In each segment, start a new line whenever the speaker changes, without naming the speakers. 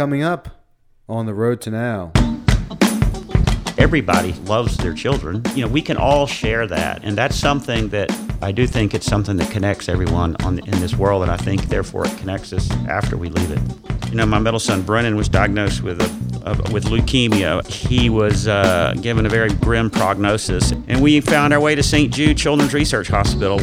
coming up on the road to now.
Everybody loves their children. You know, we can all share that, and that's something that I do think it's something that connects everyone on in this world, and I think therefore it connects us after we leave it. You know, my middle son Brennan was diagnosed with a, with leukemia. He was uh, given a very grim prognosis, and we found our way to St. Jude Children's Research Hospital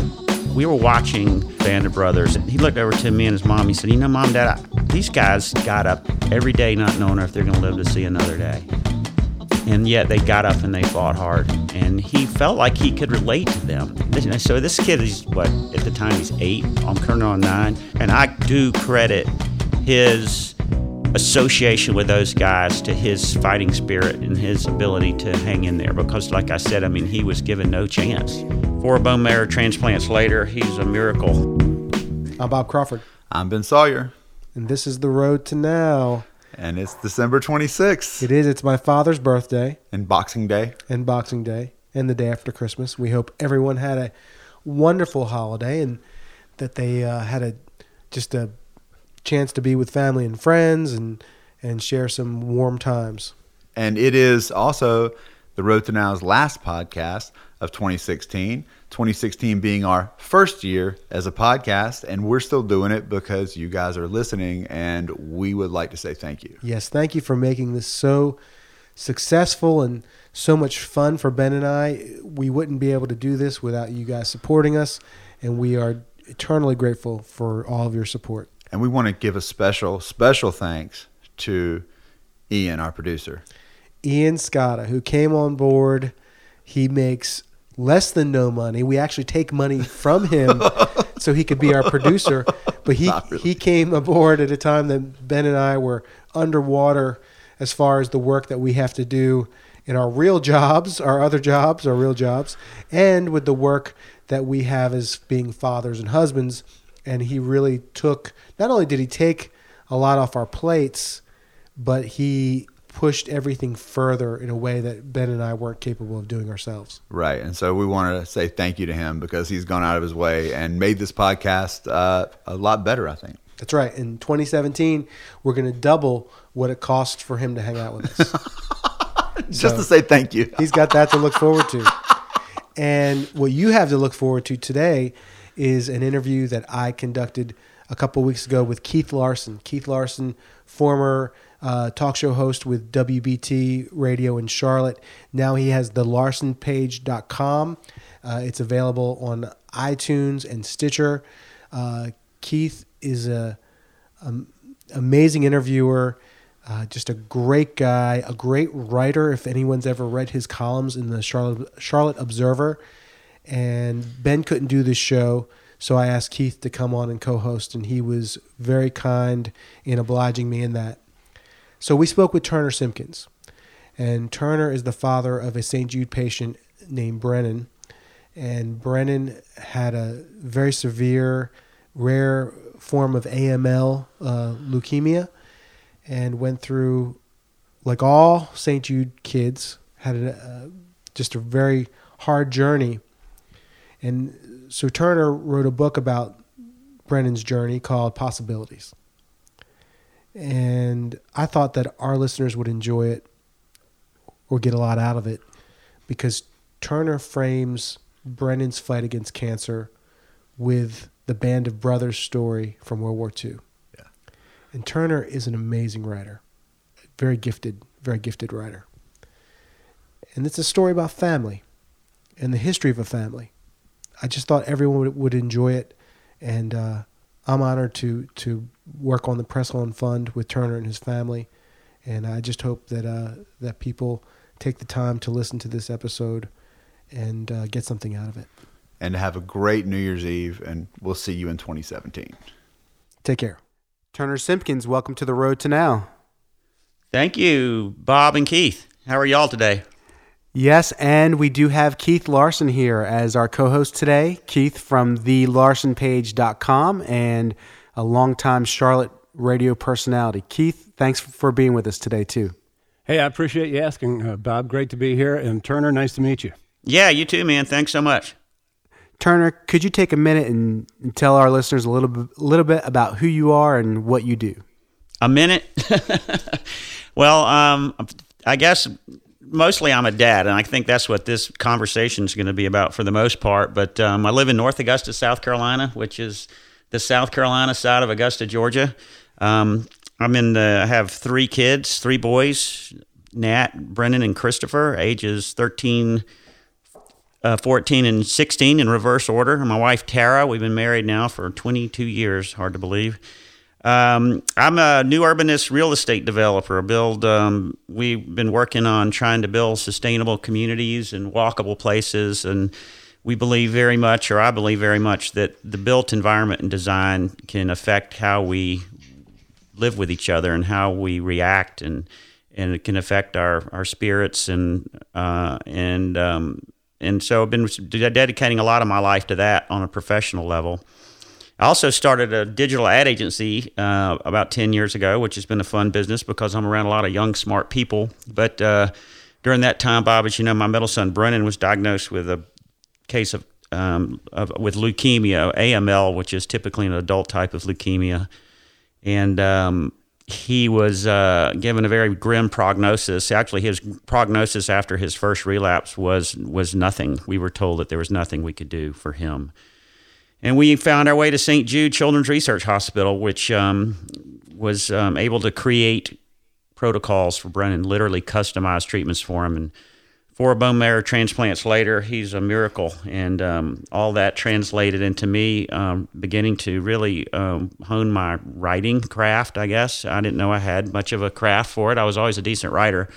we were watching Band of Brothers, he looked over to me and his mom. He said, "You know, mom, dad, I, these guys got up every day not knowing if they're going to live to see another day." And yet they got up and they fought hard, and he felt like he could relate to them. So this kid is what at the time he's eight. I'm currently on nine, and I do credit his association with those guys to his fighting spirit and his ability to hang in there because like I said I mean he was given no chance four bone marrow transplants later he's a miracle
I'm Bob Crawford
I'm Ben Sawyer
and this is the road to now.
And it's December 26th
it is. It's my father's birthday.
And Boxing Day.
And Boxing Day. And the day after Christmas. We hope everyone had a wonderful holiday and that they uh, had a just a chance to be with family and friends and and share some warm times.
And it is also the Road to Now's last podcast of 2016. 2016 being our first year as a podcast, and we're still doing it because you guys are listening, and we would like to say thank you.
Yes, thank you for making this so successful and so much fun for Ben and I. We wouldn't be able to do this without you guys supporting us, and we are eternally grateful for all of your support.
And we want to give a special, special thanks to Ian, our producer.
Ian Scotta, who came on board. He makes less than no money. We actually take money from him so he could be our producer. But he, really. he came aboard at a time that Ben and I were underwater as far as the work that we have to do in our real jobs, our other jobs, our real jobs, and with the work that we have as being fathers and husbands and he really took not only did he take a lot off our plates, but he pushed everything further in a way that Ben and I weren't capable of doing ourselves.
Right. And so we wanted to say thank you to him because he's gone out of his way and made this podcast uh, a lot better, I think.
That's right. In 2017, we're going to double what it costs for him to hang out with us.
Just so to say thank you.
he's got that to look forward to. And what you have to look forward to today is an interview that I conducted a couple weeks ago with Keith Larson. Keith Larson, former uh, talk show host with WBT Radio in Charlotte. Now he has the larsonpage.com. Uh, it's available on iTunes and Stitcher. Uh, Keith is a, a amazing interviewer. Uh, just a great guy, a great writer. If anyone's ever read his columns in the Charlotte, Charlotte Observer, and Ben couldn't do this show, so I asked Keith to come on and co-host, and he was very kind in obliging me in that. So we spoke with Turner Simkins, and Turner is the father of a St. Jude patient named Brennan, and Brennan had a very severe, rare form of AML uh, leukemia, and went through, like all St. Jude kids, had a, uh, just a very hard journey and so Turner wrote a book about Brennan's journey called Possibilities. And I thought that our listeners would enjoy it or get a lot out of it because Turner frames Brennan's fight against cancer with the Band of Brothers story from World War II. Yeah. And Turner is an amazing writer, very gifted, very gifted writer. And it's a story about family and the history of a family I just thought everyone would, would enjoy it, and uh, I'm honored to to work on the Press On Fund with Turner and his family, and I just hope that uh, that people take the time to listen to this episode and uh, get something out of it.
And have a great New Year's Eve, and we'll see you in 2017.
Take care. Turner Simkins, welcome to the road to now.
Thank you, Bob and Keith. How are y'all today?
Yes, and we do have Keith Larson here as our co host today. Keith from thelarsonpage.com and a longtime Charlotte radio personality. Keith, thanks for being with us today, too.
Hey, I appreciate you asking, uh, Bob. Great to be here. And Turner, nice to meet you.
Yeah, you too, man. Thanks so much.
Turner, could you take a minute and, tell our listeners a little, little bit about who you are and what you do?
A minute? well, um, I guess mostly I'm a dad, and I think that's what this conversation is going to be about for the most part. But um, I live in North Augusta, South Carolina, which is the South Carolina side of Augusta, Georgia. Um, I'm in the, I have three kids, three boys, Nat, Brennan, and Christopher, ages 13, uh, 14, and 16 in reverse order. And my wife, Tara, we've been married now for 22 years, hard to believe. Um, I'm a new urbanist real estate developer. Build. Um, we've been working on trying to build sustainable communities and walkable places, and we believe very much, or I believe very much, that the built environment and design can affect how we live with each other and how we react, and and it can affect our our spirits and uh, and um, and so I've been dedicating a lot of my life to that on a professional level. I also started a digital ad agency uh, about 10 years ago, which has been a fun business because I'm around a lot of young, smart people. But uh, during that time, Bob, as you know, my middle son Brennan was diagnosed with a case of, um, of with leukemia, AML, which is typically an adult type of leukemia. And um, he was uh, given a very grim prognosis. Actually, his prognosis after his first relapse was was nothing. We were told that there was nothing we could do for him and we found our way to St. Jude Children's Research Hospital, which um, was um, able to create protocols for Brennan, literally customized treatments for him. And four bone marrow transplants later, he's a miracle. And um, all that translated into me um, beginning to really um, hone my writing craft, I guess. I didn't know I had much of a craft for it. I was always a decent writer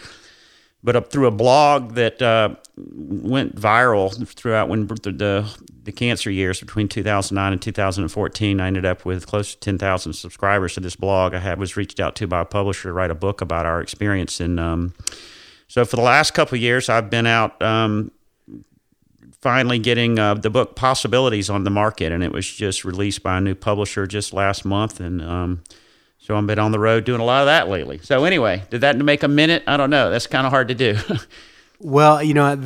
but up through a blog that uh, went viral throughout when the, the, cancer years between 2009 and 2014, I ended up with close to 10,000 subscribers to this blog. I had was reached out to by a publisher to write a book about our experience, and um, so for the last couple years, I've been out. Um, finally getting uh, the book possibilities on the market and it was just released by a new publisher just last month and um, so I've been on the road doing a lot of that lately. So anyway, did that make a minute? I don't know. That's kind of hard to do.
well, you know,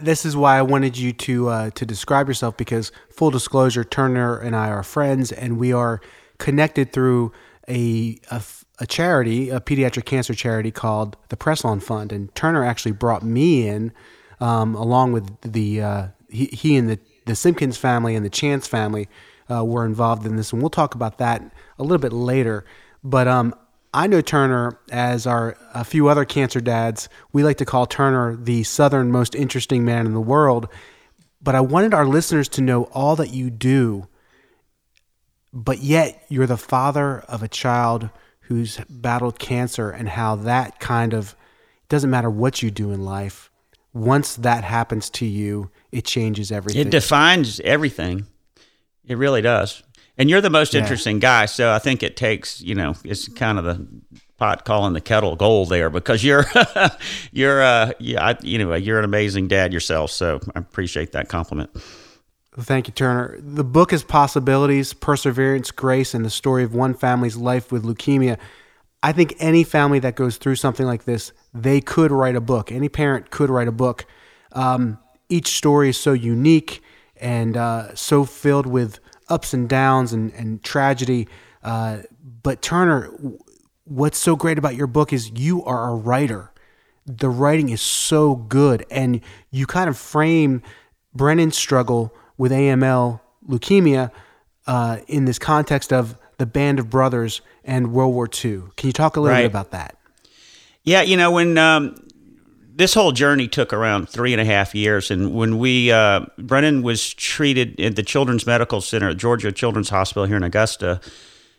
this is why I wanted you to uh, to describe yourself because full disclosure, Turner and I are friends, and we are connected through a, a, charity, a pediatric cancer charity called the Press On Fund, and Turner actually brought me in um, along with the uh, he, he and the the Simkins family and the Chance family uh, were involved in this, and we'll talk about that a little bit later. But um, I know Turner as our a few other cancer dads. We like to call Turner the southern most interesting man in the world. But I wanted our listeners to know all that you do, but yet you're the father of a child who's battled cancer and how that kind of doesn't matter what you do in life. Once that happens to you, it changes everything.
It defines everything. It really does. And you're the most yeah. interesting guy, so I think it takes, you know, it's kind of the pot calling the kettle gold there because you're you're uh yeah, I, you know, you're an amazing dad yourself, so I appreciate that compliment.
Thank you, Turner. The book is Possibilities, Perseverance, Grace, and the story of one family's life with leukemia. I think any family that goes through something like this, they could write a book. Any parent could write a book. Um, each story is so unique and uh, so filled with ups and downs and, and tragedy. Uh, but Turner, what's so great about your book is you are a writer. The writing is so good, and you kind of frame Brennan's struggle with AML leukemia uh, in this context of the Band of Brothers and World War II. Can you talk a little right. bit about that?
Yeah, you know when um, this whole journey took around three and a half years. And when we, uh, Brennan was treated at the Children's Medical Center at Georgia Children's Hospital here in Augusta,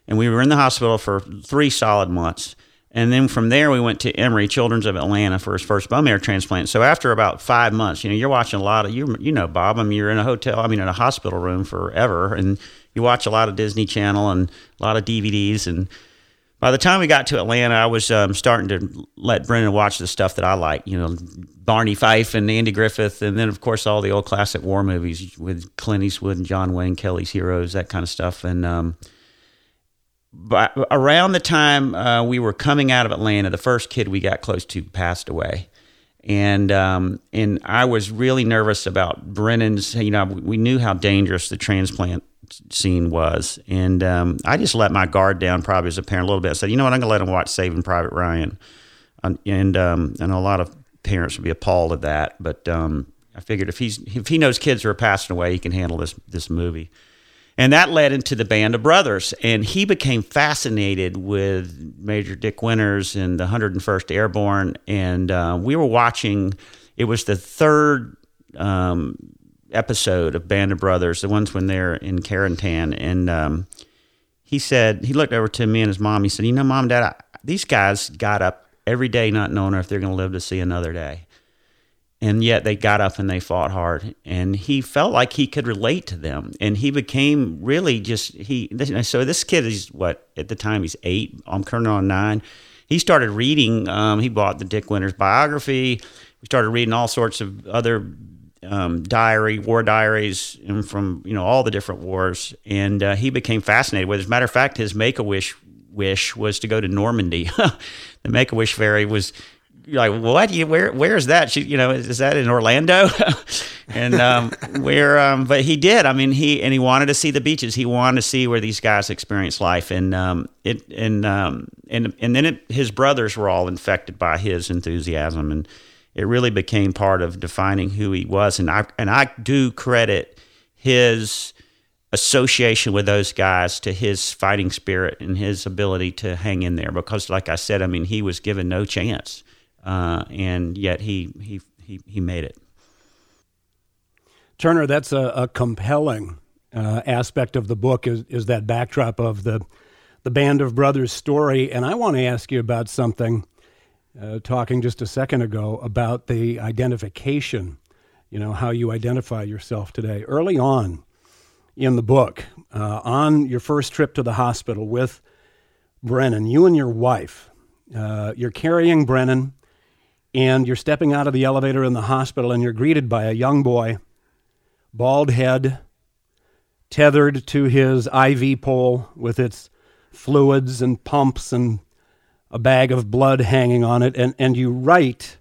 and we were in the hospital for three solid months. And then from there, we went to Emory Children's of Atlanta for his first bone marrow transplant. So after about five months, you know, you're watching a lot of you, you know, Bob. I mean, you're in a hotel. I mean, in a hospital room forever, and you watch a lot of Disney Channel and a lot of DVDs and by the time we got to Atlanta, I was um, starting to let Brennan watch the stuff that I like, you know, Barney Fife and Andy Griffith, and then of course all the old classic war movies with Clint Eastwood and John Wayne, Kelly's Heroes, that kind of stuff. And um, but around the time uh, we were coming out of Atlanta, the first kid we got close to passed away, and um, and I was really nervous about Brennan's. You know, we knew how dangerous the transplant scene was. And um, I just let my guard down probably as a parent a little bit. I said, you know what, I'm going to let him watch Saving Private Ryan. And and um, know a lot of parents would be appalled at that, but um, I figured if he's if he knows kids are passing away, he can handle this this movie. And that led into the Band of Brothers, and he became fascinated with Major Dick Winters and the 101st Airborne. And uh, we were watching. It was the third um, episode of Band of Brothers, the ones when they're in Carentan, and um, he said he looked over to me and his mom. He said, "You know, mom, dad, I, these guys got up every day not knowing if they're going to live to see another day." and yet they got up and they fought hard and he felt like he could relate to them and he became really just he so this kid is what at the time he's eight i'm currently on nine he started reading um, he bought the dick winters biography we started reading all sorts of other um, diary war diaries and from you know all the different wars and uh, he became fascinated with it. as a matter of fact his make-a-wish wish was to go to normandy the make-a-wish fairy was like, what? You where? Where is that? She, you know, is, is that in Orlando? and um, where? Um, but he did. I mean, he and he wanted to see the beaches. He wanted to see where these guys experience life, and um, it and um, and and then it, his brothers were all infected by his enthusiasm, and it really became part of defining who he was. And I and I do credit his association with those guys to his fighting spirit and his ability to hang in there because like I said I mean he was given no chance uh, and yet he, he, he, he made it.
Turner, that's a, a compelling uh, aspect of the book is, is that backdrop of the, the Band of Brothers story. And I want to ask you about something, uh, talking just a second ago about the identification, you know, how you identify yourself today. Early on in the book, uh, on your first trip to the hospital with Brennan, you and your wife, uh, you're carrying Brennan and you're stepping out of the elevator in the hospital and you're greeted by a young boy, bald head, tethered to his IV pole with its fluids and pumps and a bag of blood hanging on it. And, and you write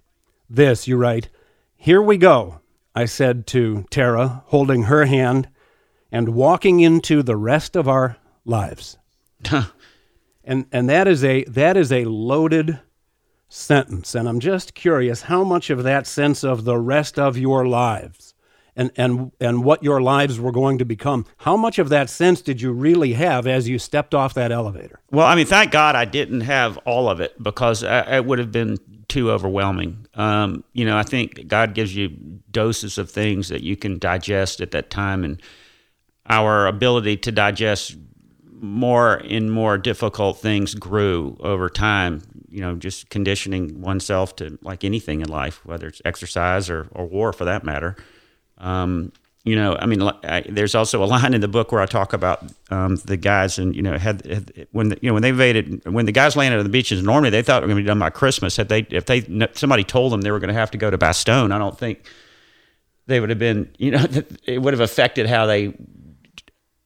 this you write, Here we go, I said to Tara, holding her hand and walking into the rest of our lives. and, and that, is a, that is a loaded sentence. And I'm just curious how much of that sense of the rest of your lives and, and, and what your lives were going to become, how much of that sense did you really have as you stepped off that elevator?
Well, I mean, thank God I didn't have all of it because it would have been too overwhelming. Um, you know, I think God gives you doses of things that you can digest at that time. And our ability to digest more and more difficult things grew over time you know, just conditioning oneself to like anything in life, whether it's exercise or, or war for that matter. Um, you know, I mean, I, there's also a line in the book where I talk about um, the guys, and you know, had, had when the, you know when they invaded, when the guys landed on the beaches. Normally, they thought it was going to be done by Christmas. Had they, if they, somebody told them they were going to have to go to Bastogne, I don't think they would have been, you know, it would have affected how they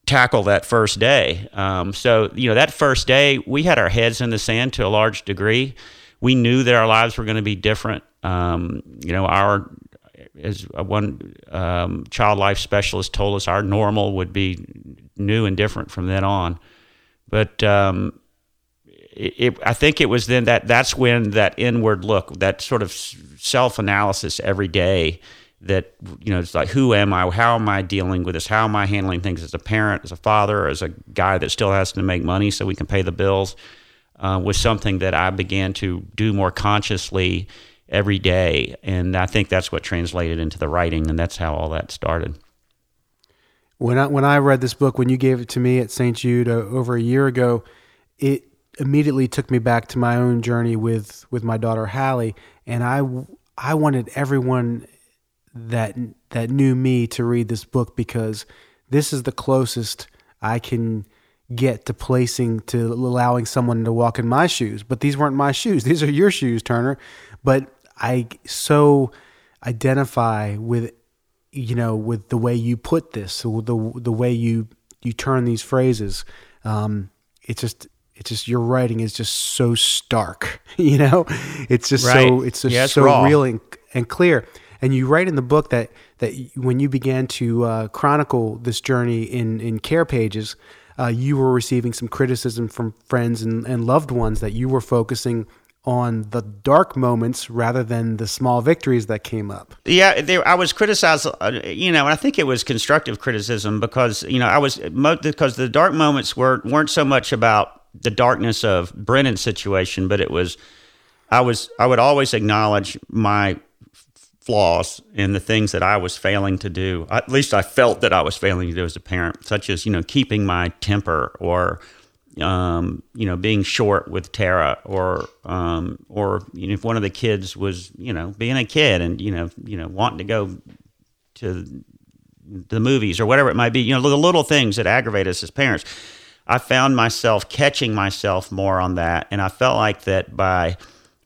tackle that first day. Um, so, you know, that first day, we had our heads in the sand to a large degree. We knew that our lives were going to be different. Um, you know, our, as one um, child life specialist told us, our normal would be new and different from then on. But um, it, it, I think it was then that that's when that inward look, that sort of self analysis every day that you know it's like who am i? How am i dealing with this? How am i handling things as a parent as a father as a guy that still has to make money so we can pay the bills? Uh, was something that i began to do more consciously every day and i think that's what translated into the writing and that's how all that started
when i when i read this book when you gave it to me at st jude uh, over a year ago it immediately took me back to my own journey with with my daughter hallie and i I wanted everyone that that knew me to read this book because this is the closest I can get to placing to allowing someone to walk in my shoes. But these weren't my shoes; these are your shoes, Turner. But I so identify with you know with the way you put this, the the way you you turn these phrases. Um, it's just it's just your writing is just so stark. You know, it's just right. so it's just yeah, it's so raw. real and, and clear. And you write in the book that that when you began to uh, chronicle this journey in in CarePages, uh, you were receiving some criticism from friends and, and loved ones that you were focusing on the dark moments rather than the small victories that came up.
Yeah, there, I was criticized, uh, you know, and I think it was constructive criticism because you know I was because the dark moments were weren't so much about the darkness of Brennan's situation, but it was I was I would always acknowledge my flaws and the things that I was failing to do. At least I felt that I was failing to do as a parent, such as you know keeping my temper or um, you know being short with Tara or um, or you know, if one of the kids was you know being a kid and you know you know wanting to go to the movies or whatever it might be. You know the little things that aggravate us as parents. I found myself catching myself more on that, and I felt like that by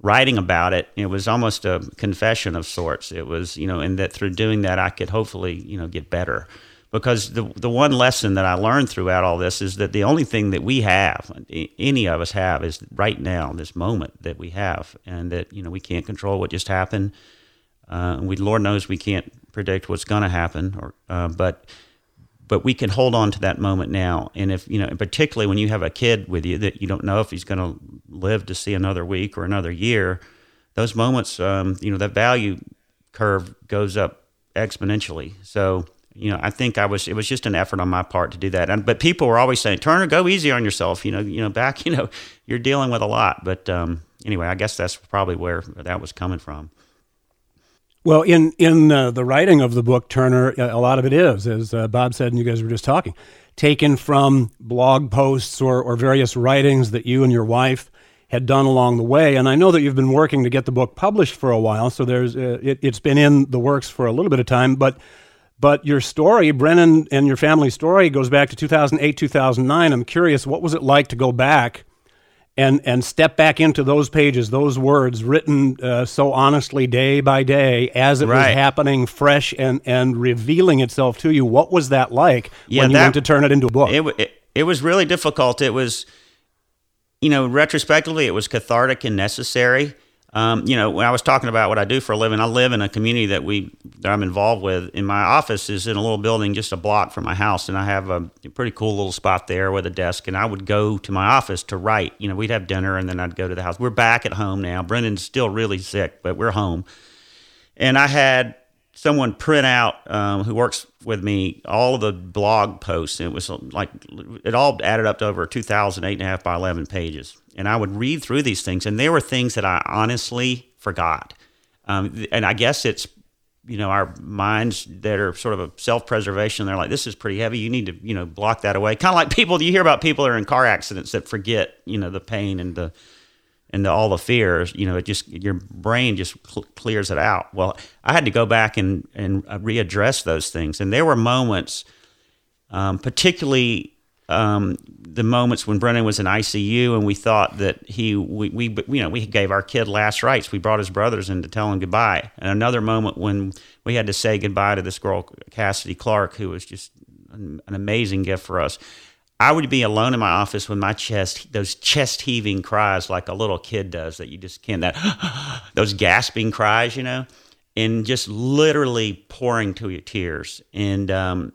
writing about it, it was almost a confession of sorts. It was, you know, and that through doing that, I could hopefully, you know, get better. Because the the one lesson that I learned throughout all this is that the only thing that we have, any of us have, is right now, this moment that we have, and that you know we can't control what just happened. Uh, we, Lord knows, we can't predict what's going to happen, or uh, but but we can hold on to that moment now. And if you know, particularly when you have a kid with you that you don't know if he's going to live to see another week or another year, those moments, um, you know, that value curve goes up exponentially. So you know, I think I was it was just an effort on my part to do that. And but people were always saying, Turner, go easy on yourself. You know, you know, back, you know, you're dealing with a lot. But um, anyway, I guess that's probably where that was coming from.
Well, in in uh, the writing of the book, Turner, a lot of it is, as uh, Bob said, and you guys were just talking, taken from blog posts or, or various writings that you and your wife had done along the way. And I know that you've been working to get the book published for a while, so there's uh, it, it's been in the works for a little bit of time. But but your story, Brennan and your family story, goes back to 2008, 2009. I'm curious, what was it like to go back? and and step back into those pages, those words written uh, so honestly day by day as it right. was happening, fresh and and revealing itself to you. What was that like yeah, when you that, went to turn it into a book?
It, it, it was really difficult. It was, you know, retrospectively, it was cathartic and necessary. Um, you know, when I was talking about what I do for a living, I live in a community that we that I'm involved with. In my office is in a little building just a block from my house, and I have a pretty cool little spot there with a desk. And I would go to my office to write. You know, we'd have dinner, and then I'd go to the house. We're back at home now. Brennan's still really sick, but we're home. And I had someone print out um, who works with me all of the blog posts. And it was like it all added up to over 2,000, eight and a half by 11 pages and I would read through these things, and there were things that I honestly forgot. Um, and I guess it's you know our minds that are sort of a self-preservation. They're like, this is pretty heavy. You need to you know block that away. Kind of like people you hear about people that are in car accidents that forget you know the pain and the and the, all the fears. You know, it just your brain just cl- clears it out. Well, I had to go back and and readdress those things, and there were moments, um, particularly um, the moments when Brennan was in ICU and we thought that he we, we you know we gave our kid last rites. We brought his brothers in to tell him goodbye. And another moment when we had to say goodbye to this girl Cassidy Clark, who was just an, an amazing gift for us. I would be alone in my office with my chest, those chest heaving cries like a little kid does that you just can't, that, those gasping cries, you know, and just literally pouring to your tears. And um,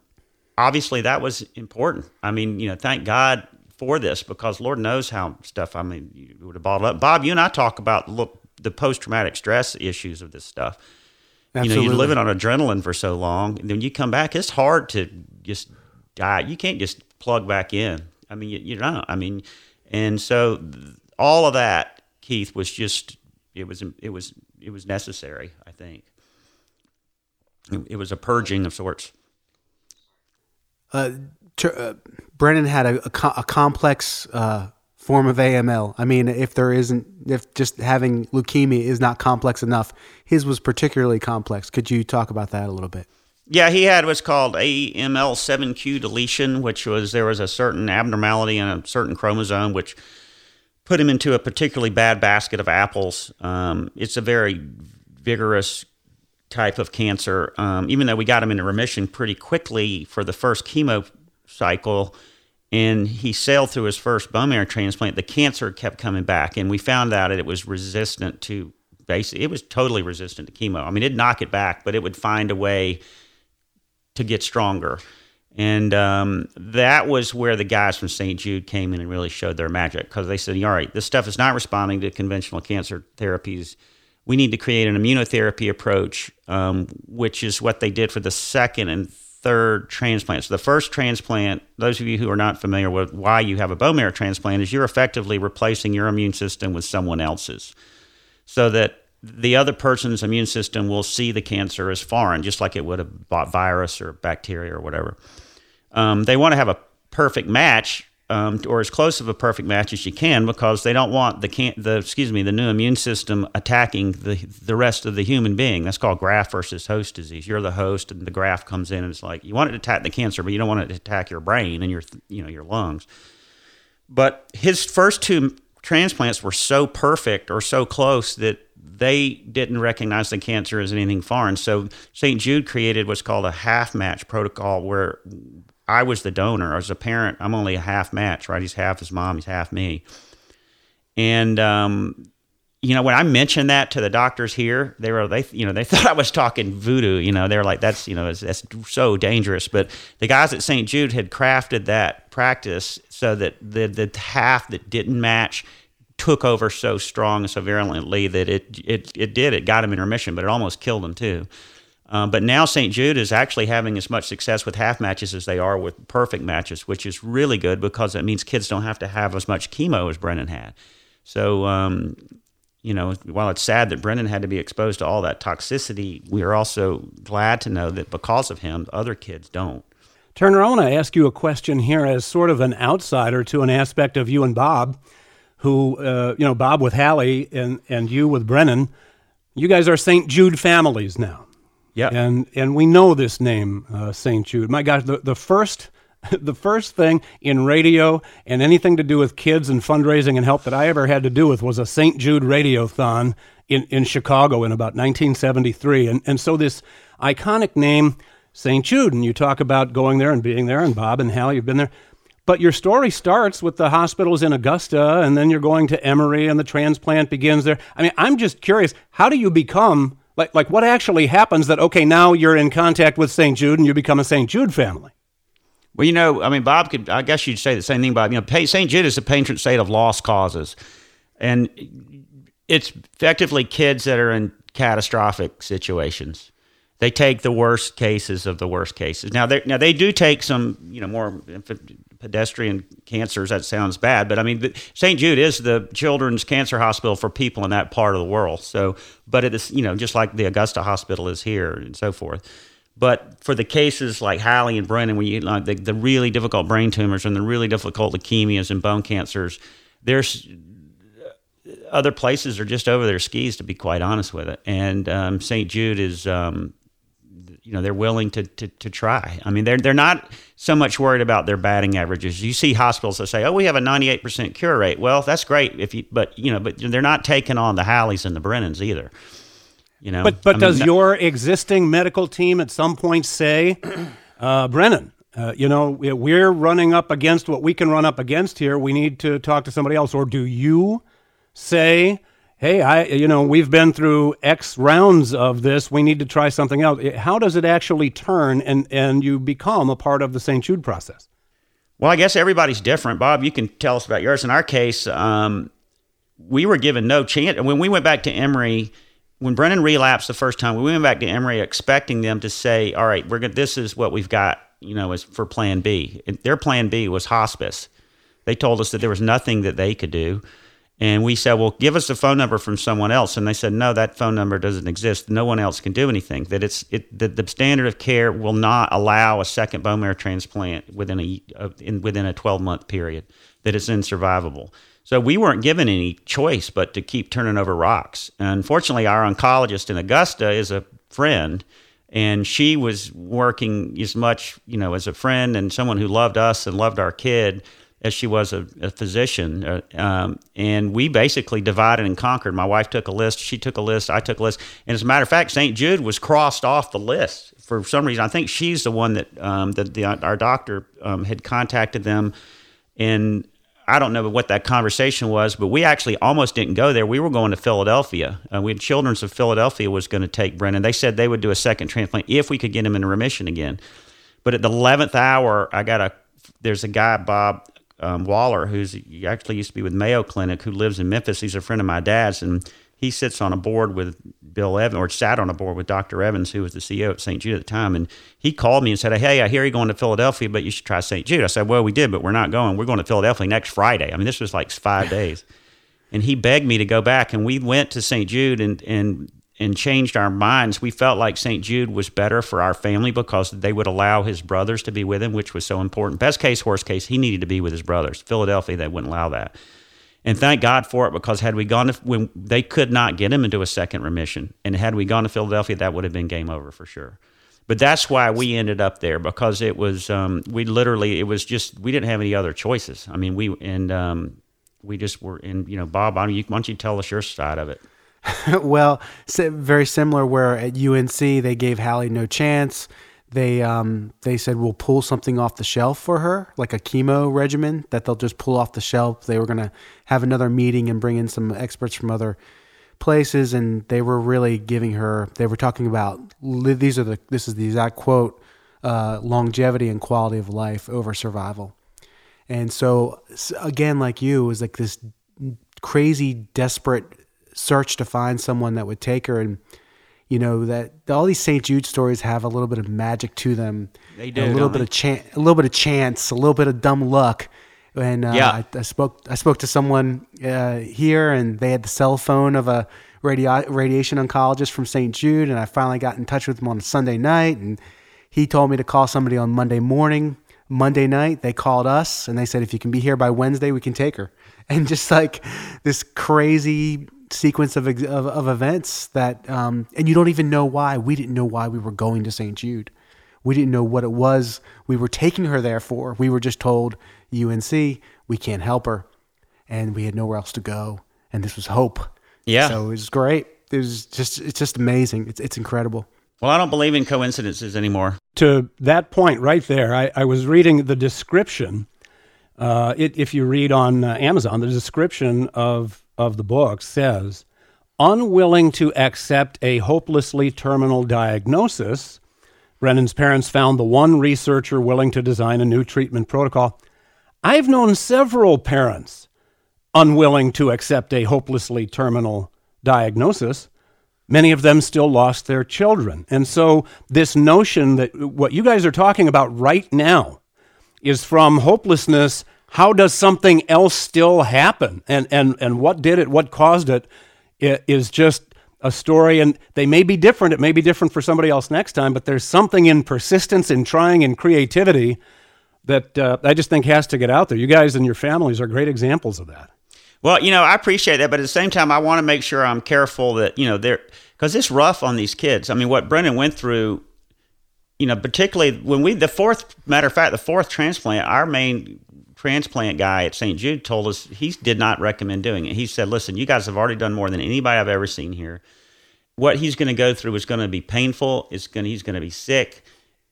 obviously that was important. I mean, you know, thank God for this because Lord knows how stuff. I mean, you would have bottled up. Bob, you and I talk about look the post traumatic stress issues of this stuff. Absolutely. You know, you're living on adrenaline for so long, and then you come back. It's hard to just die. You can't just plug back in. I mean, you, you don't. I mean, and so all of that, Keith, was just it was it was it was necessary. I think it, it was a purging of sorts
uh, uh, Brennan had a, a, a complex uh, form of AML. I mean, if there isn't, if just having leukemia is not complex enough, his was particularly complex. Could you talk about that a little bit?
Yeah, he had what's called AML7Q deletion, which was there was a certain abnormality in a certain chromosome, which put him into a particularly bad basket of apples. Um, it's a very vigorous type of cancer, um, even though we got him into remission pretty quickly for the first chemo cycle, and he sailed through his first bone marrow transplant, the cancer kept coming back, and we found out that it was resistant to basically it was totally resistant to chemo. I mean, it'd knock it back, but it would find a way to get stronger. And um, that was where the guys from St. Jude came in and really showed their magic because they said, all right, this stuff is not responding to conventional cancer therapies. We need to create an immunotherapy approach, um, which is what they did for the second and third transplant. So the first transplant, those of you who are not familiar with why you have a bone marrow transplant, is you're effectively replacing your immune system with someone else's so that the other person's immune system will see the cancer as foreign, just like it would bought virus or bacteria or whatever. Um, they want to have a perfect match, um, or as close of a perfect match as you can, because they don't want the can- the excuse me the new immune system attacking the the rest of the human being. That's called graft versus host disease. You're the host, and the graft comes in, and it's like you want it to attack the cancer, but you don't want it to attack your brain and your you know your lungs. But his first two transplants were so perfect or so close that they didn't recognize the cancer as anything foreign. So St. Jude created what's called a half match protocol where I was the donor. As a parent, I'm only a half match, right? He's half his mom, he's half me. And um, you know, when I mentioned that to the doctors here, they were they you know they thought I was talking voodoo. You know, they're like that's you know that's, that's so dangerous. But the guys at St. Jude had crafted that practice so that the the half that didn't match took over so strong and so virulently that it it it did it got him in remission, but it almost killed him too. Um, but now St. Jude is actually having as much success with half matches as they are with perfect matches, which is really good because it means kids don't have to have as much chemo as Brennan had. So, um, you know, while it's sad that Brennan had to be exposed to all that toxicity, we are also glad to know that because of him, other kids don't.
Turner, I want to ask you a question here as sort of an outsider to an aspect of you and Bob, who, uh, you know, Bob with Hallie and, and you with Brennan. You guys are St. Jude families now.
Yeah.
And and we know this name, uh, St. Jude. My gosh, the, the first the first thing in radio and anything to do with kids and fundraising and help that I ever had to do with was a St. Jude radiothon in, in Chicago in about 1973. And and so this iconic name, St. Jude, and you talk about going there and being there, and Bob and Hal, you've been there. But your story starts with the hospitals in Augusta, and then you're going to Emory, and the transplant begins there. I mean, I'm just curious, how do you become like, like what actually happens that, okay, now you're in contact with St. Jude and you become a St. Jude family?
Well, you know, I mean, Bob could, I guess you'd say the same thing, Bob. You know, St. Jude is a patron saint of lost causes. And it's effectively kids that are in catastrophic situations. They take the worst cases of the worst cases. Now, they now they do take some, you know, more pedestrian cancers. That sounds bad, but I mean, St. Jude is the children's cancer hospital for people in that part of the world. So, but it is, you know, just like the Augusta Hospital is here and so forth. But for the cases like Hallie and Brennan, when you like the, the really difficult brain tumors and the really difficult leukemias and bone cancers, there's other places are just over their skis, to be quite honest with it. And um, St. Jude is um, you know they're willing to, to, to try. I mean, they're they're not so much worried about their batting averages. You see hospitals that say, "Oh, we have a 98% cure rate." Well, that's great if you, but you know, but they're not taking on the Hallies and the Brennans either. You know,
but but I does mean, your existing medical team at some point say, uh, Brennan? Uh, you know, we're running up against what we can run up against here. We need to talk to somebody else. Or do you say, hey, I, you know, we've been through X rounds of this. We need to try something else. How does it actually turn and, and you become a part of the St. Jude process?
Well, I guess everybody's different. Bob, you can tell us about yours. In our case, um, we were given no chance. When we went back to Emory, when Brennan relapsed the first time, we went back to Emory expecting them to say, all right, we're going this is what we've got, you know, as for plan B. And their plan B was hospice. They told us that there was nothing that they could do. And we said, well, give us a phone number from someone else. And they said, no, that phone number doesn't exist. No one else can do anything. That it's it, that the standard of care will not allow a second bone marrow transplant within a uh, in, within a 12 month period. That it's insurvivable. So we weren't given any choice but to keep turning over rocks. And unfortunately, our oncologist in Augusta is a friend, and she was working as much, you know, as a friend and someone who loved us and loved our kid as she was a, a physician. Uh, um, and we basically divided and conquered. My wife took a list, she took a list, I took a list. And as a matter of fact, St. Jude was crossed off the list for some reason. I think she's the one that, um, that the, our doctor um, had contacted them. And I don't know what that conversation was, but we actually almost didn't go there. We were going to Philadelphia. Uh, we had Children's of Philadelphia was going to take Brennan. They said they would do a second transplant if we could get him in remission again. But at the eleventh hour, I got a there's a guy Bob um, Waller who's actually used to be with Mayo Clinic who lives in Memphis. He's a friend of my dad's and he sits on a board with Bill Evans, or sat on a board with Dr. Evans, who was the CEO at St. Jude at the time. And he called me and said, Hey, I hear you're going to Philadelphia, but you should try St. Jude. I said, Well, we did, but we're not going. We're going to Philadelphia next Friday. I mean, this was like five days. And he begged me to go back. And we went to St. Jude and, and, and changed our minds. We felt like St. Jude was better for our family because they would allow his brothers to be with him, which was so important. Best case, worst case, he needed to be with his brothers. Philadelphia, they wouldn't allow that and thank God for it because had we gone to when they could not get him into a second remission, and had we gone to Philadelphia, that would have been game over for sure. But that's why we ended up there because it was um, we literally it was just we didn't have any other choices. I mean we and um, we just were in you know Bob. I mean, why don't you tell us your side of it?
well, very similar. Where at UNC they gave Hallie no chance they um, they said we'll pull something off the shelf for her, like a chemo regimen that they'll just pull off the shelf. They were gonna have another meeting and bring in some experts from other places, and they were really giving her. They were talking about these are the this is the exact quote: uh, longevity and quality of life over survival. And so again, like you, it was like this crazy, desperate search to find someone that would take her and you know that all these St. Jude stories have a little bit of magic to them.
They do.
A little bit
they?
of chance, a little bit of chance, a little bit of dumb luck. And uh,
yeah.
I, I, spoke, I spoke to someone uh, here, and they had the cell phone of a radio, radiation oncologist from St. Jude, and I finally got in touch with him on a Sunday night, and he told me to call somebody on Monday morning. Monday night, they called us, and they said, if you can be here by Wednesday, we can take her. And just like this crazy sequence of, of, of events that, um, and you don't even know why. We didn't know why we were going to St. Jude. We didn't know what it was we were taking her there for. We were just told, UNC, we can't help her. And we had nowhere else to go. And this was hope.
Yeah.
So it was great. It was just, it's just amazing. It's, it's incredible.
Well, I don't believe in coincidences anymore.
To that point right there, I, I was reading the description. Uh, it, if you read on uh, Amazon, the description of of the book says, unwilling to accept a hopelessly terminal diagnosis, Brennan's parents found the one researcher willing to design a new treatment protocol. I've known several parents unwilling to accept a hopelessly terminal diagnosis. Many of them still lost their children. And so, this notion that what you guys are talking about right now is from hopelessness how does something else still happen? And, and, and what did it? What caused it? It is just a story. And they may be different. It may be different for somebody else next time, but there's something in persistence, in trying, and creativity that uh, I just think has to get out there. You guys and your families are great examples of that.
Well, you know, I appreciate that, but at the same time, I want to make sure I'm careful that you know they're because it's rough on these kids. I mean, what Brennan went through, you know, particularly when we the fourth matter of fact, the fourth transplant, our main transplant guy at St. Jude told us he did not recommend doing it. He said, "Listen, you guys have already done more than anybody I've ever seen here. What he's going to go through is going to be painful. It's going he's going to be sick,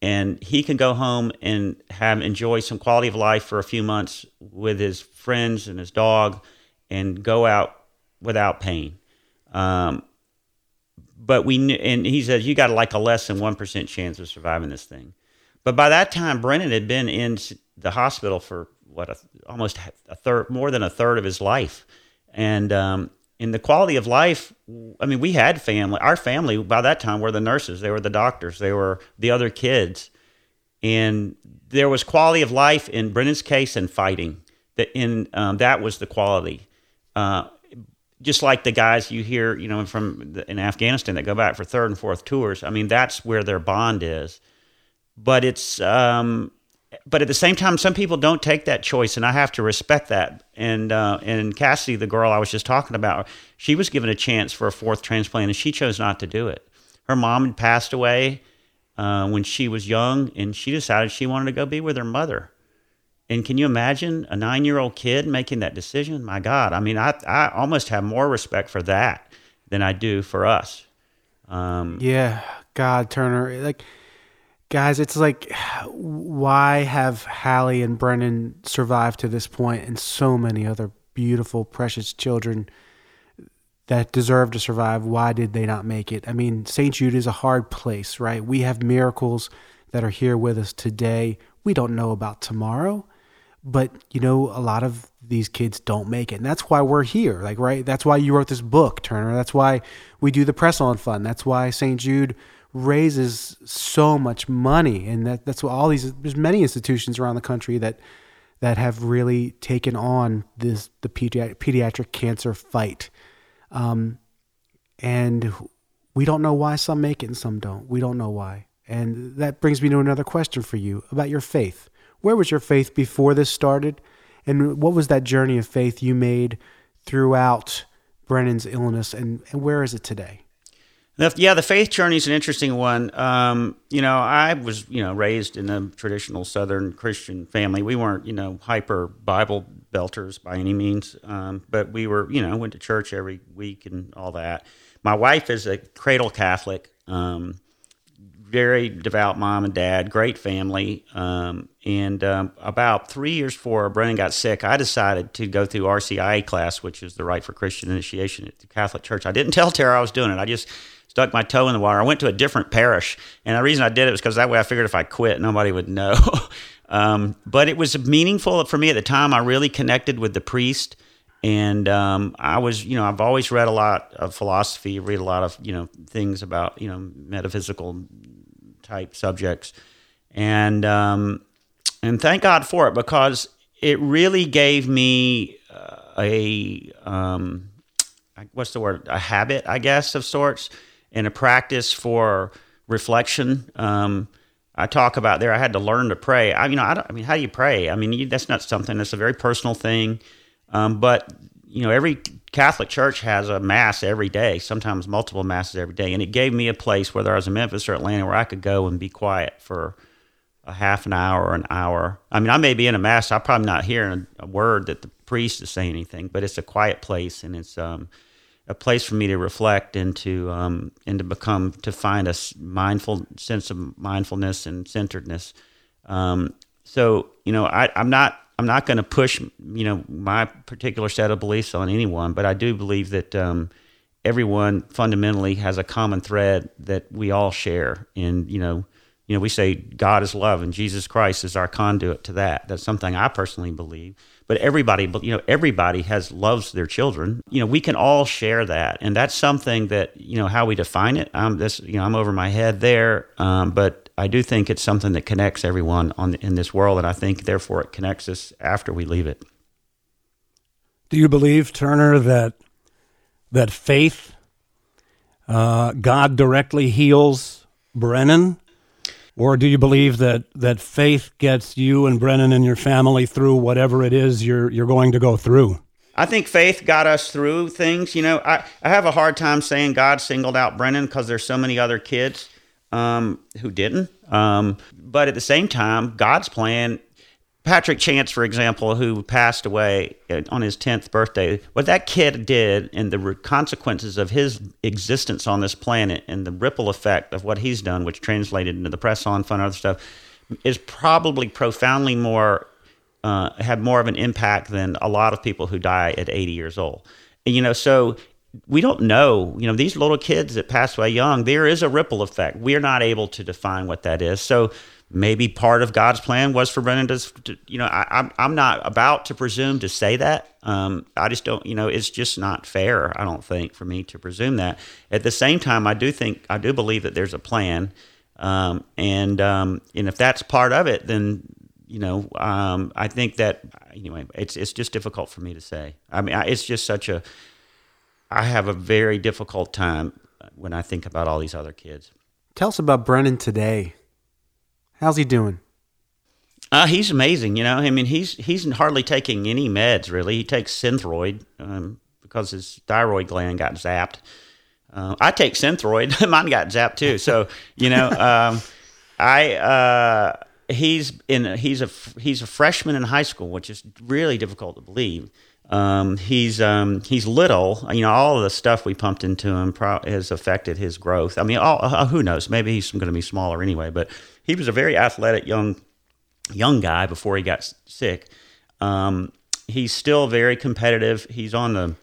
and he can go home and have enjoy some quality of life for a few months with his friends and his dog, and go out without pain." Um, but we and he says you got like a less than one percent chance of surviving this thing. But by that time, Brennan had been in the hospital for what a, almost a third, more than a third of his life, and um, in the quality of life, I mean, we had family. Our family by that time were the nurses, they were the doctors, they were the other kids, and there was quality of life in Brennan's case and fighting. That in um, that was the quality. Uh, just like the guys you hear, you know, from the, in Afghanistan that go back for third and fourth tours. I mean, that's where their bond is. But it's um, but at the same time, some people don't take that choice, and I have to respect that. And uh, and Cassidy, the girl I was just talking about, she was given a chance for a fourth transplant, and she chose not to do it. Her mom had passed away uh, when she was young, and she decided she wanted to go be with her mother. And can you imagine a nine-year-old kid making that decision? My God, I mean, I I almost have more respect for that than I do for us.
Um, yeah, God, Turner, like guys, it's like, why have Hallie and Brennan survived to this point, and so many other beautiful, precious children that deserve to survive? Why did they not make it? I mean, St. Jude is a hard place, right? We have miracles that are here with us today. We don't know about tomorrow, but you know, a lot of these kids don't make it. And that's why we're here. Like, right? That's why you wrote this book, Turner. That's why we do the press on fund. That's why St. Jude raises so much money. And that, that's what all these, there's many institutions around the country that, that have really taken on this, the pediatric, pediatric cancer fight. Um, and we don't know why some make it and some don't. We don't know why. And that brings me to another question for you about your faith. Where was your faith before this started? And what was that journey of faith you made throughout Brennan's illness? And, and where is it today?
Yeah, the faith journey is an interesting one. Um, you know, I was, you know, raised in a traditional Southern Christian family. We weren't, you know, hyper Bible belters by any means, um, but we were, you know, went to church every week and all that. My wife is a cradle Catholic. Um, very devout mom and dad, great family. Um, and um, about three years before Brennan got sick, I decided to go through RCIA class, which is the Rite for Christian Initiation at the Catholic Church. I didn't tell Tara I was doing it. I just stuck my toe in the water. I went to a different parish, and the reason I did it was because that way I figured if I quit, nobody would know. um, but it was meaningful for me at the time. I really connected with the priest and um, I was, you know, I've always read a lot of philosophy, read a lot of, you know, things about, you know, metaphysical type subjects, and um, and thank God for it because it really gave me uh, a um, what's the word a habit, I guess, of sorts, and a practice for reflection. Um, I talk about there. I had to learn to pray. I, you know, I, don't, I mean, how do you pray? I mean, you, that's not something that's a very personal thing. Um, but you know, every Catholic church has a mass every day, sometimes multiple masses every day, and it gave me a place, whether I was in Memphis or Atlanta, where I could go and be quiet for a half an hour or an hour. I mean, I may be in a mass, I'm probably not hearing a, word that the priest is saying anything, but it's a quiet place, and it's um, a place for me to reflect and to um, and to become to find a mindful sense of mindfulness and centeredness. Um, so you know, I, I'm not I'm not going to push, you know, my particular set of beliefs on anyone, but I do believe that um, everyone fundamentally has a common thread that we all share. And you know, you know, we say God is love, and Jesus Christ is our conduit to that. That's something I personally believe. But everybody, you know, everybody has loves their children. You know, we can all share that, and that's something that you know how we define it. I'm this, you know, I'm over my head there, um, but I do think it's something that connects everyone on in this world, and I think therefore it connects us after we leave it.
Do you believe, Turner, that that faith, uh, God directly heals Brennan, or do you believe that that faith gets you and Brennan and your family through whatever it is you're you're going to go through?
I think faith got us through things. You know, I, I have a hard time saying God singled out Brennan because there's so many other kids um, who didn't. Um, but at the same time, God's plan. Patrick Chance, for example, who passed away on his 10th birthday, what that kid did and the consequences of his existence on this planet and the ripple effect of what he's done, which translated into the press on fund, other stuff, is probably profoundly more, uh, had more of an impact than a lot of people who die at 80 years old. You know, so we don't know. You know, these little kids that pass away young, there is a ripple effect. We're not able to define what that is. So maybe part of God's plan was for Brennan to, you know, I, am I'm, I'm not about to presume to say that. Um, I just don't, you know, it's just not fair. I don't think for me to presume that. At the same time, I do think I do believe that there's a plan, um, and um, and if that's part of it, then you know, um, I think that anyway, it's it's just difficult for me to say. I mean, it's just such a I have a very difficult time when I think about all these other kids.
Tell us about Brennan today. How's he doing?
Uh, he's amazing. You know, I mean, he's he's hardly taking any meds really. He takes Synthroid um, because his thyroid gland got zapped. Uh, I take Synthroid. Mine got zapped too. So you know, um, I uh, he's in he's a he's a freshman in high school, which is really difficult to believe. Um, he's um, he's little. You know, all of the stuff we pumped into him pro- has affected his growth. I mean, all, uh, who knows? Maybe he's going to be smaller anyway. But he was a very athletic young young guy before he got sick. Um, he's still very competitive. He's on the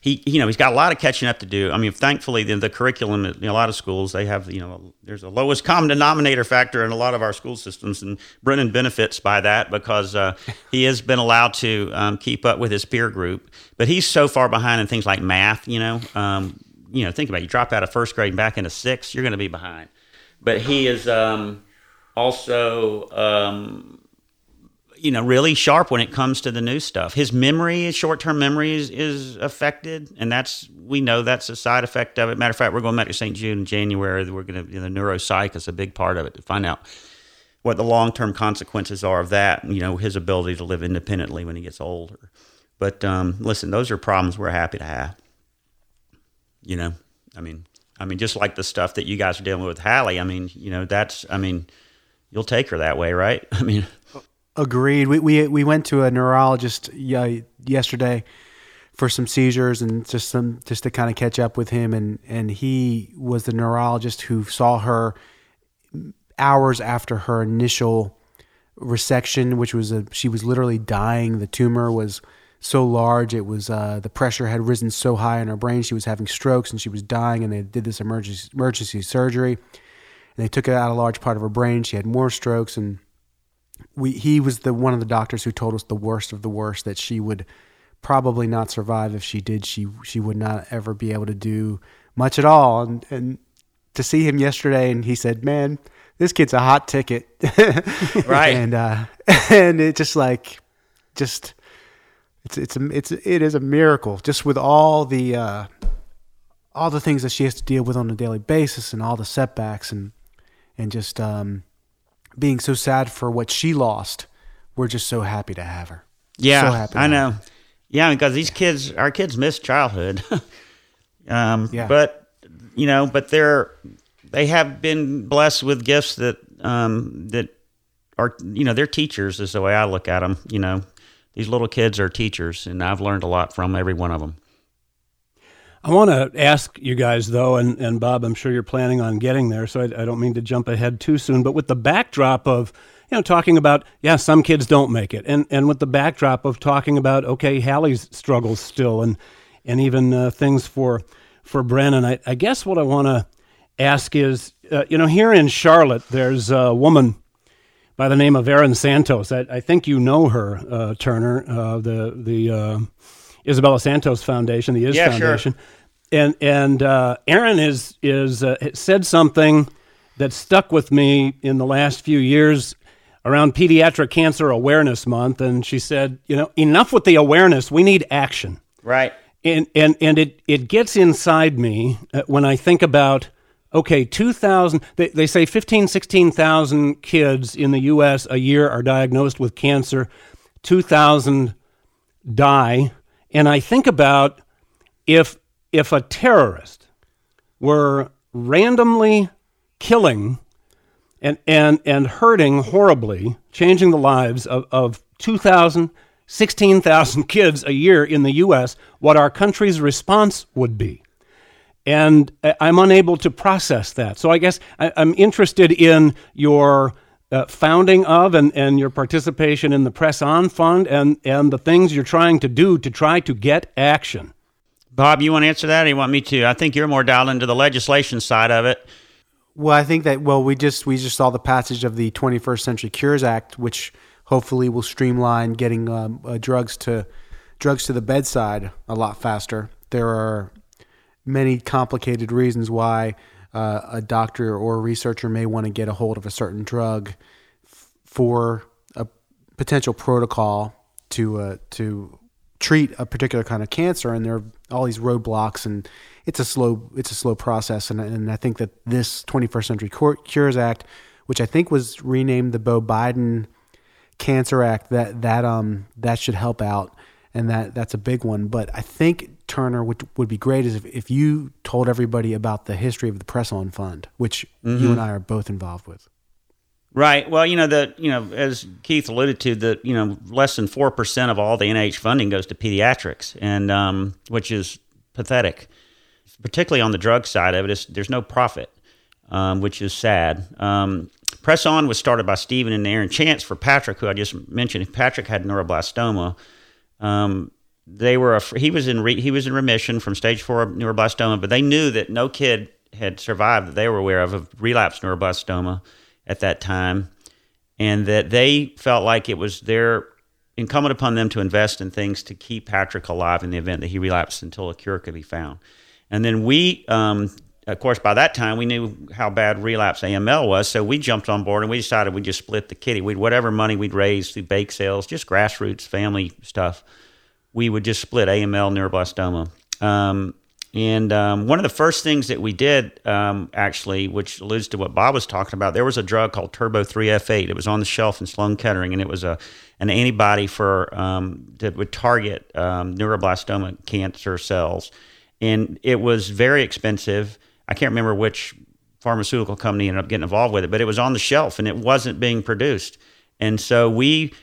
he you know he's got a lot of catching up to do. I mean, thankfully the, the curriculum in a lot of schools they have you know there's a lowest common denominator factor in a lot of our school systems, and Brennan benefits by that because uh, he has been allowed to um, keep up with his peer group. But he's so far behind in things like math. You know, um, you know, think about it. you drop out of first grade and back into sixth, you're going to be behind. But he is um, also um, you know really sharp when it comes to the new stuff. His memory, his short term memory is, is affected, and that's we know that's a side effect of it. Matter of fact, we're going back to St. Jude in January. We're going to you know, the neuropsych is a big part of it to find out what the long term consequences are of that. You know, his ability to live independently when he gets older. But um, listen, those are problems we're happy to have. You know, I mean, I mean, just like the stuff that you guys are dealing with, Hallie. I mean, you know, that's, I mean, you'll take her that way, right? I mean,
Agreed. We we we went to a neurologist yesterday for some seizures and just some just to kind of catch up with him and and he was the neurologist who saw her hours after her initial resection, which was a she was literally dying. The tumor was so large, it was uh, the pressure had risen so high in her brain, she was having strokes and she was dying. And they did this emergency emergency surgery, and they took out a large part of her brain. She had more strokes and we he was the one of the doctors who told us the worst of the worst that she would probably not survive if she did. She she would not ever be able to do much at all. And and to see him yesterday and he said man this kid's a hot ticket.
Right.
and uh and it just like just it's it's a, it's it is a miracle. Just with all the uh all the things that she has to deal with on a daily basis and all the setbacks and and just um being so sad for what she lost, we're just so happy to have her.
Yeah,
So happy
I know. Yeah, because these kids, our kids miss childhood. um,
Yeah.
But you know, but they're they have been blessed with gifts that um, that are you know they're teachers is the way I look at them. You know, these little kids are teachers, and I've learned a lot from every one of them.
I want to ask you guys, though, and, and Bob, I'm sure you're planning on getting there, so I, I don't mean to jump ahead too soon, but with the backdrop of, you know, talking about, yeah, some kids don't make it, and, and with the backdrop of talking about, okay, Hallie's struggles still, and, and even uh, things for, for Brennan, I, I guess what I want to ask is, uh, you know, here in Charlotte, there's a woman by the name of Erin Santos. I, I think you know her, uh, Turner, uh, the the uh, Isabella Santos Foundation, the IS
Yeah, sure.
Foundation, and and uh, Erin is is uh, said something that stuck with me in the last few years around Pediatric Cancer Awareness Month, and she said, you know, enough with the awareness. We need action
Right.
and and and it it gets inside me uh, when I think about okay 2000 they, they say 15 16,000 kids in the US a year are diagnosed with cancer 2000 die and I think about if if a terrorist were randomly killing and and and hurting horribly, changing the lives of, of 2,000, 16,000 kids a year in the U.S., what our country's response would be. And I- I'm unable to process that. So I guess I, I'm interested in your uh, founding of and, and your participation in the Press On Fund and, and the things you're trying to do to try to get action.
Bob, you want to answer that, or you want me to? I think you're more dialed into the legislation side of it.
Well, I think that well, we just we just saw the passage of the 21st Century Cures Act, which hopefully will streamline getting um, uh, drugs to drugs to the bedside a lot faster. There are many complicated reasons why uh, a doctor or a researcher may want to get a hold of a certain drug f- for a potential protocol to uh, to treat a particular kind of cancer, and there are all these roadblocks, and it's a slow it's a slow process, and and I think that this 21st Century Cur- Cures Act, which I think was renamed the Beau Biden Cancer Act, that that um that should help out, and that that's a big one. But I think Turner would would be great is if, if you told everybody about the history of the Press On Fund, which you and I are both involved with.
Right. Well, you know the you know as Keith alluded to, that you know less than four percent of all the NIH funding goes to pediatrics, and um, which is pathetic, particularly on the drug side of it. There's no profit, um, which is sad. Um, Press On was started by Stephen and Aaron Chance for Patrick, who I just mentioned. Patrick had neuroblastoma. Um, they were a, he was in re, he was in remission from stage four neuroblastoma, but they knew that no kid had survived that they were aware of of relapsed neuroblastoma at that time, and that they felt like it was their incumbent upon them to invest in things to keep Patrick alive in the event that he relapsed until a cure could be found. And then we, um, of course, by that time we knew how bad relapse AML was, so we jumped on board and we decided we'd just split the kitty. We'd whatever money we'd raise through bake sales, just grassroots family stuff we would just split AML neuroblastoma. Um, and um, one of the first things that we did, um, actually, which alludes to what Bob was talking about, there was a drug called Turbo 3F8. It was on the shelf in Sloan Kettering, and it was a an antibody for um, that would target um, neuroblastoma cancer cells. And it was very expensive. I can't remember which pharmaceutical company ended up getting involved with it, but it was on the shelf and it wasn't being produced. And so we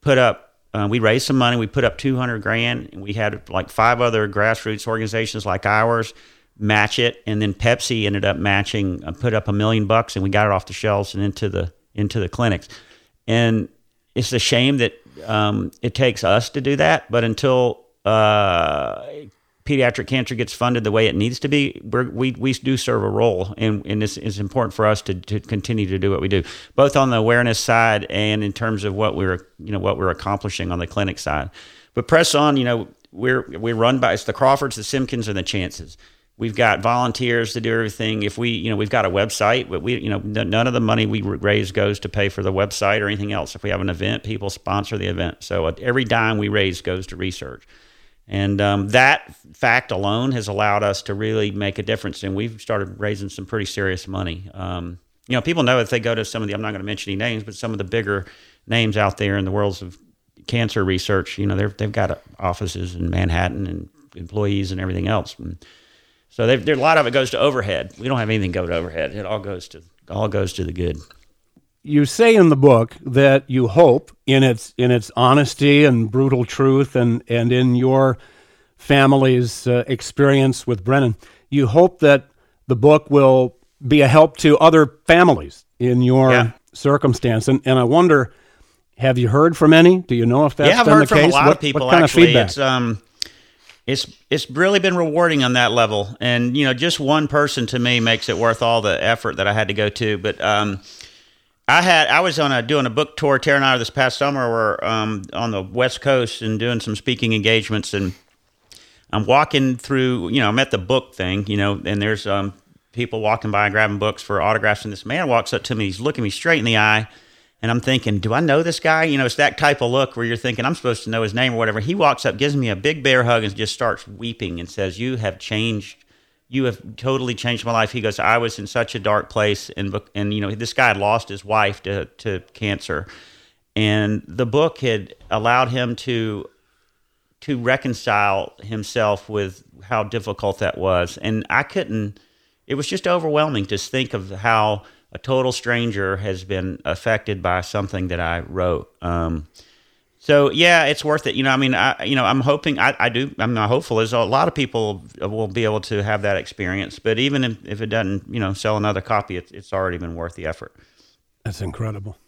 put up uh, we raised some money. We put up 200 grand, and we had like five other grassroots organizations like ours match it, and then Pepsi ended up matching, uh, put up a million bucks, and we got it off the shelves and into the into the clinics. And it's a shame that um, it takes us to do that, but until uh, pediatric cancer gets funded the way it needs to be, we we do serve a role, and, and it's, it's important for us to, to continue to do what we do, both on the awareness side and in terms of what we're you know what we're accomplishing on the clinic side. But press on, you know, we're we run by it's the Crawfords, the Simkins, and the Chances. We've got volunteers to do everything. If we, you know, we've got a website, but we, you know, none of the money we raise goes to pay for the website or anything else. If we have an event, people sponsor the event. So uh, every dime we raise goes to research. And um, that fact alone has allowed us to really make a difference. And we've started raising some pretty serious money. Um, you know, people know if they go to some of the, I'm not going to mention any names, but some of the bigger names out there in the worlds of cancer research, you know, they've got offices in Manhattan and employees and everything else. And so there, a lot of it goes to overhead. We don't have anything go to overhead. It all goes to all goes to the good
you say in the book that you hope in its in its honesty and brutal truth and and in your family's uh, experience with Brennan, you hope that the book will be a help to other families in your yeah. circumstance. And and I wonder, have you heard from any? Do you know if that's
yeah, I've
been
heard
the
from
case?
a lot
what,
of people.
What kind
actually,
of feedback?
It's, um, it's it's really been rewarding on that level, and you know, just one person to me makes it worth all the effort that I had to go to. But um, I had I was on a doing a book tour tearing out this past summer where um, on the West Coast and doing some speaking engagements and I'm walking through you know I'm at the book thing you know and there's um, people walking by and grabbing books for autographs and this man walks up to me he's looking me straight in the eye and I'm thinking do I know this guy? You know it's that type of look where you're thinking I'm supposed to know his name or whatever. He walks up gives me a big bear hug and just starts weeping and says you have changed you have totally changed my life. He goes, I was in such a dark place, and and you know this guy had lost his wife to to cancer, and the book had allowed him to to reconcile himself with how difficult that was, and I couldn't. It was just overwhelming to think of how a total stranger has been affected by something that I wrote. Um, so yeah, it's worth it. You know, I mean, I you know, I'm hoping I, I do. I'm hopeful is a lot of people will be able to have that experience. But even if, if it doesn't, you know, sell another copy, it's, it's already been worth the effort.
That's incredible.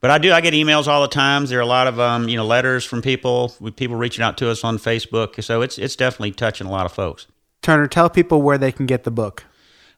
But I do. I get emails all the times. There are a lot of um, you know letters from people, with people reaching out to us on Facebook. So it's it's definitely touching a lot of folks.
Turner, tell people where they can get the book.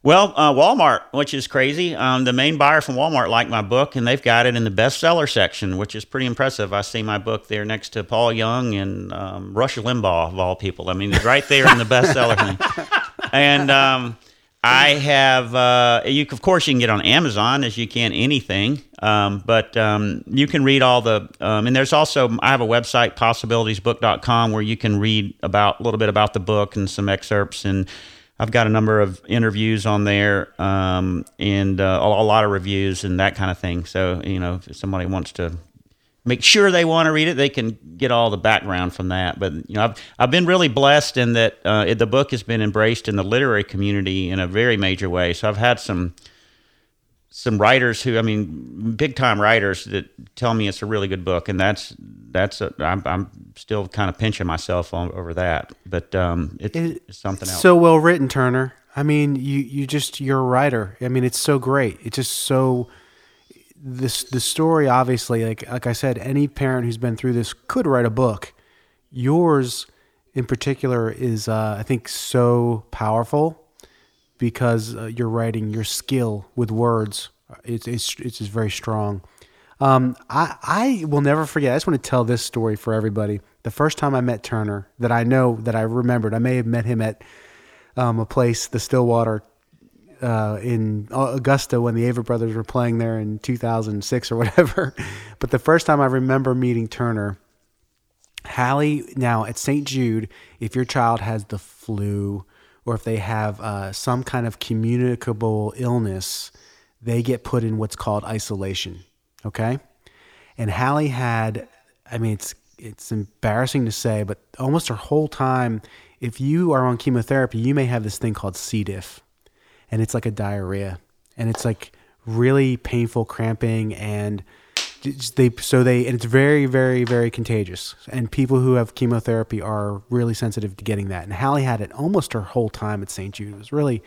Well, uh, Walmart, which is crazy. Um, the main buyer from Walmart liked my book, and they've got it in the bestseller section, which is pretty impressive. I see my book there next to Paul Young and um, Rush Limbaugh, of all people. I mean, it's right there in the bestseller thing. And um, I have, uh, you of course, you can get on Amazon as you can anything, um, but um, you can read all the, um, and there's also, I have a website, possibilitiesbook.com, where you can read about a little bit about the book and some excerpts and I've got a number of interviews on there um, and uh, a, a, lot of reviews and that kind of thing. So, you know, if somebody wants to make sure they want to read it, they can get all the background from that. But, you know, I've, I've been really blessed in that uh, it, the book has been embraced in the literary community in a very major way. So I've had some some writers who, I mean, big time writers that tell me it's a really good book, and that's that's a, I'm, I'm still kind of pinching myself on, over that, but um, it, it, it's something else.
So well written, Turner. I mean, you you just you're a writer. I mean, it's so great. It's just so this the story obviously like like I said any parent who's been through this could write a book yours in particular is uh, I think so powerful because uh, you're writing your skill with words it's it's it's very strong um, I I will never forget I just want to tell this story for everybody the first time I met Turner that I know that I remembered I may have met him at um, a place the Stillwater uh, in Augusta when the Avett brothers were playing there in 2006 or whatever. but the first time I remember meeting Turner, Hallie, now at St. Jude, if your child has the flu or if they have uh, some kind of communicable illness, they get put in what's called isolation. Okay. And Hallie had, I mean, it's, it's embarrassing to say, but almost her whole time, if you are on chemotherapy, you may have this thing called C. diff and it's like a diarrhea, and it's like really painful, cramping, and they so they and it's very very very contagious and people who have chemotherapy are really sensitive to getting that and hallie had it almost her whole time at st jude it was really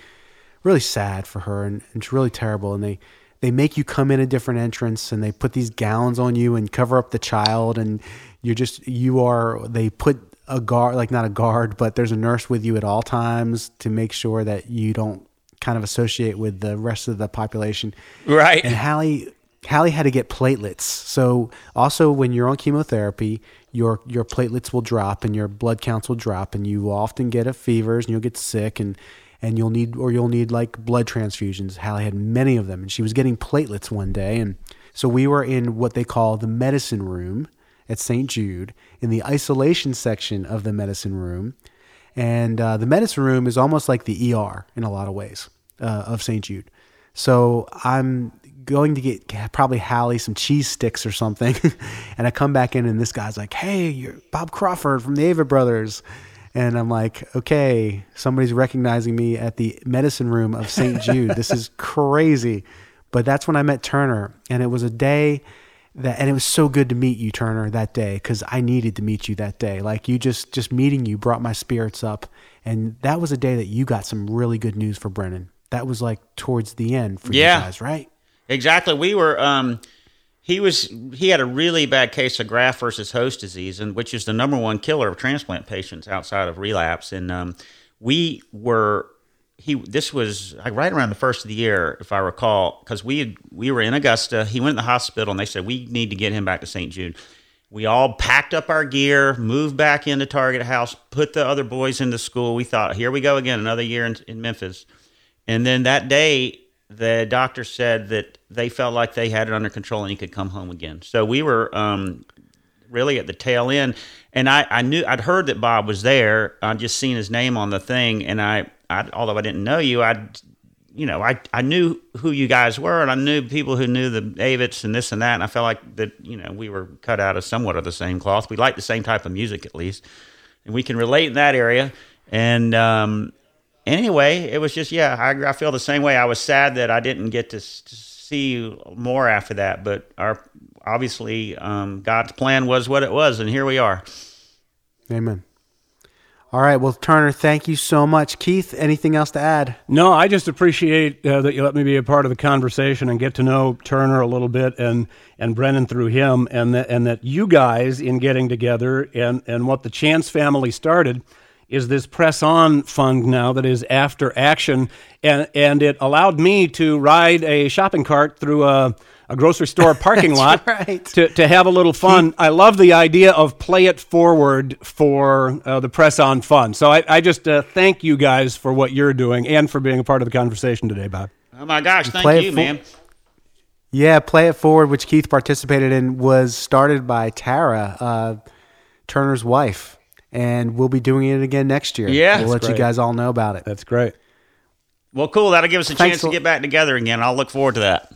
really sad for her and, and it's really terrible and they they make you come in a different entrance and they put these gowns on you and cover up the child and you're just you are they put a guard like not a guard but there's a nurse with you at all times to make sure that you don't kind of associate with the rest of the population.
Right.
And Hallie Hallie had to get platelets. So also when you're on chemotherapy, your your platelets will drop and your blood counts will drop and you will often get a fevers and you'll get sick and and you'll need or you'll need like blood transfusions. Hallie had many of them and she was getting platelets one day and so we were in what they call the medicine room at St. Jude in the isolation section of the medicine room. And uh, the medicine room is almost like the ER in a lot of ways uh, of St. Jude. So I'm going to get probably Hallie some cheese sticks or something. and I come back in and this guy's like, hey, you're Bob Crawford from the Avett Brothers. And I'm like, okay, somebody's recognizing me at the medicine room of St. Jude. this is crazy. But that's when I met Turner. And it was a day that, and it was so good to meet you, Turner, that day, because I needed to meet you that day. Like you just, just meeting you brought my spirits up. And that was a day that you got some really good news for Brennan that was like towards the end for yeah, you guys, right?
Exactly. We were um he was he had a really bad case of graft versus host disease and which is the number one killer of transplant patients outside of relapse. And um we were he this was like right around the first of the year if i recall because we had, we were in augusta. He went to the hospital and they said we need to get him back to st jude. We all packed up our gear moved back into target house put the other boys into school. We thought here we go again another year in, in memphis. And then that day, the doctor said that they felt like they had it under control and he could come home again. So we were um, really at the tail end. And I, I knew I'd heard that Bob was there. I'd just seen his name on the thing, and I, I although I didn't know you, I, you know, I, I knew who you guys were, and I knew people who knew the Avetts and this and that, and I felt like that, you know, we were cut out of somewhat of the same cloth. We like the same type of music at least, and we can relate in that area. And um, anyway, it was just yeah. I, I feel the same way. I was sad that I didn't get to, to see you more after that, but our obviously um, God's plan was what it was, and here we are.
Amen. All right. Well, Turner, thank you so much. Keith, anything else to add?
No, I just appreciate uh, that you let me be a part of the conversation and get to know Turner a little bit and, and Brennan through him, and that, and that you guys, in getting together and, and what the Chance family started, is this press on fund now that is after action and and it allowed me to ride a shopping cart through a, a grocery store parking lot
right.
to, to have a little fun. I love the idea of play it forward for uh, the press on fund. So I, I just uh, thank you guys for what you're doing and for being a part of the conversation today, Bob.
Oh my gosh, thank play you, for- man.
Yeah, Play It Forward, which Keith participated in, was started by Tara, uh, Turner's wife and we'll be doing it again next year.
Yeah,
we'll let great. you guys all know about it.
That's great.
Well, cool. That'll give us a Thanks chance to get back together again. I'll look forward to that.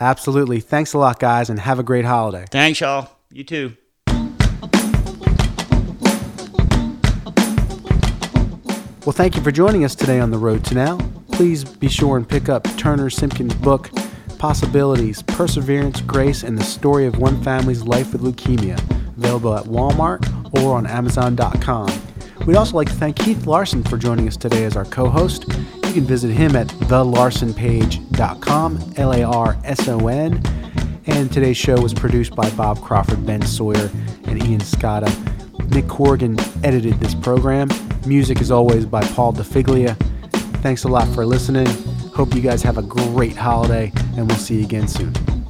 Absolutely. Thanks a lot, guys, and have a great holiday.
Thanks, y'all. You too.
Well, thank you for joining us today on the road to now. Please be sure and pick up Turner Simkins' book, Possibilities, Perseverance, Grace, and the Story of One Family's Life with Leukemia, available at Walmart or on Amazon.com. We'd also like to thank Keith Larson for joining us today as our co host. You can visit him at thelarsonpage.com, L A R S O N. And today's show was produced by Bob Crawford, Ben Sawyer, and Ian Scotta. Nick Corrigan edited this program. Music is always by Paul DeFiglia. Thanks a lot for listening. Hope you guys have a great holiday, and we'll see you again soon.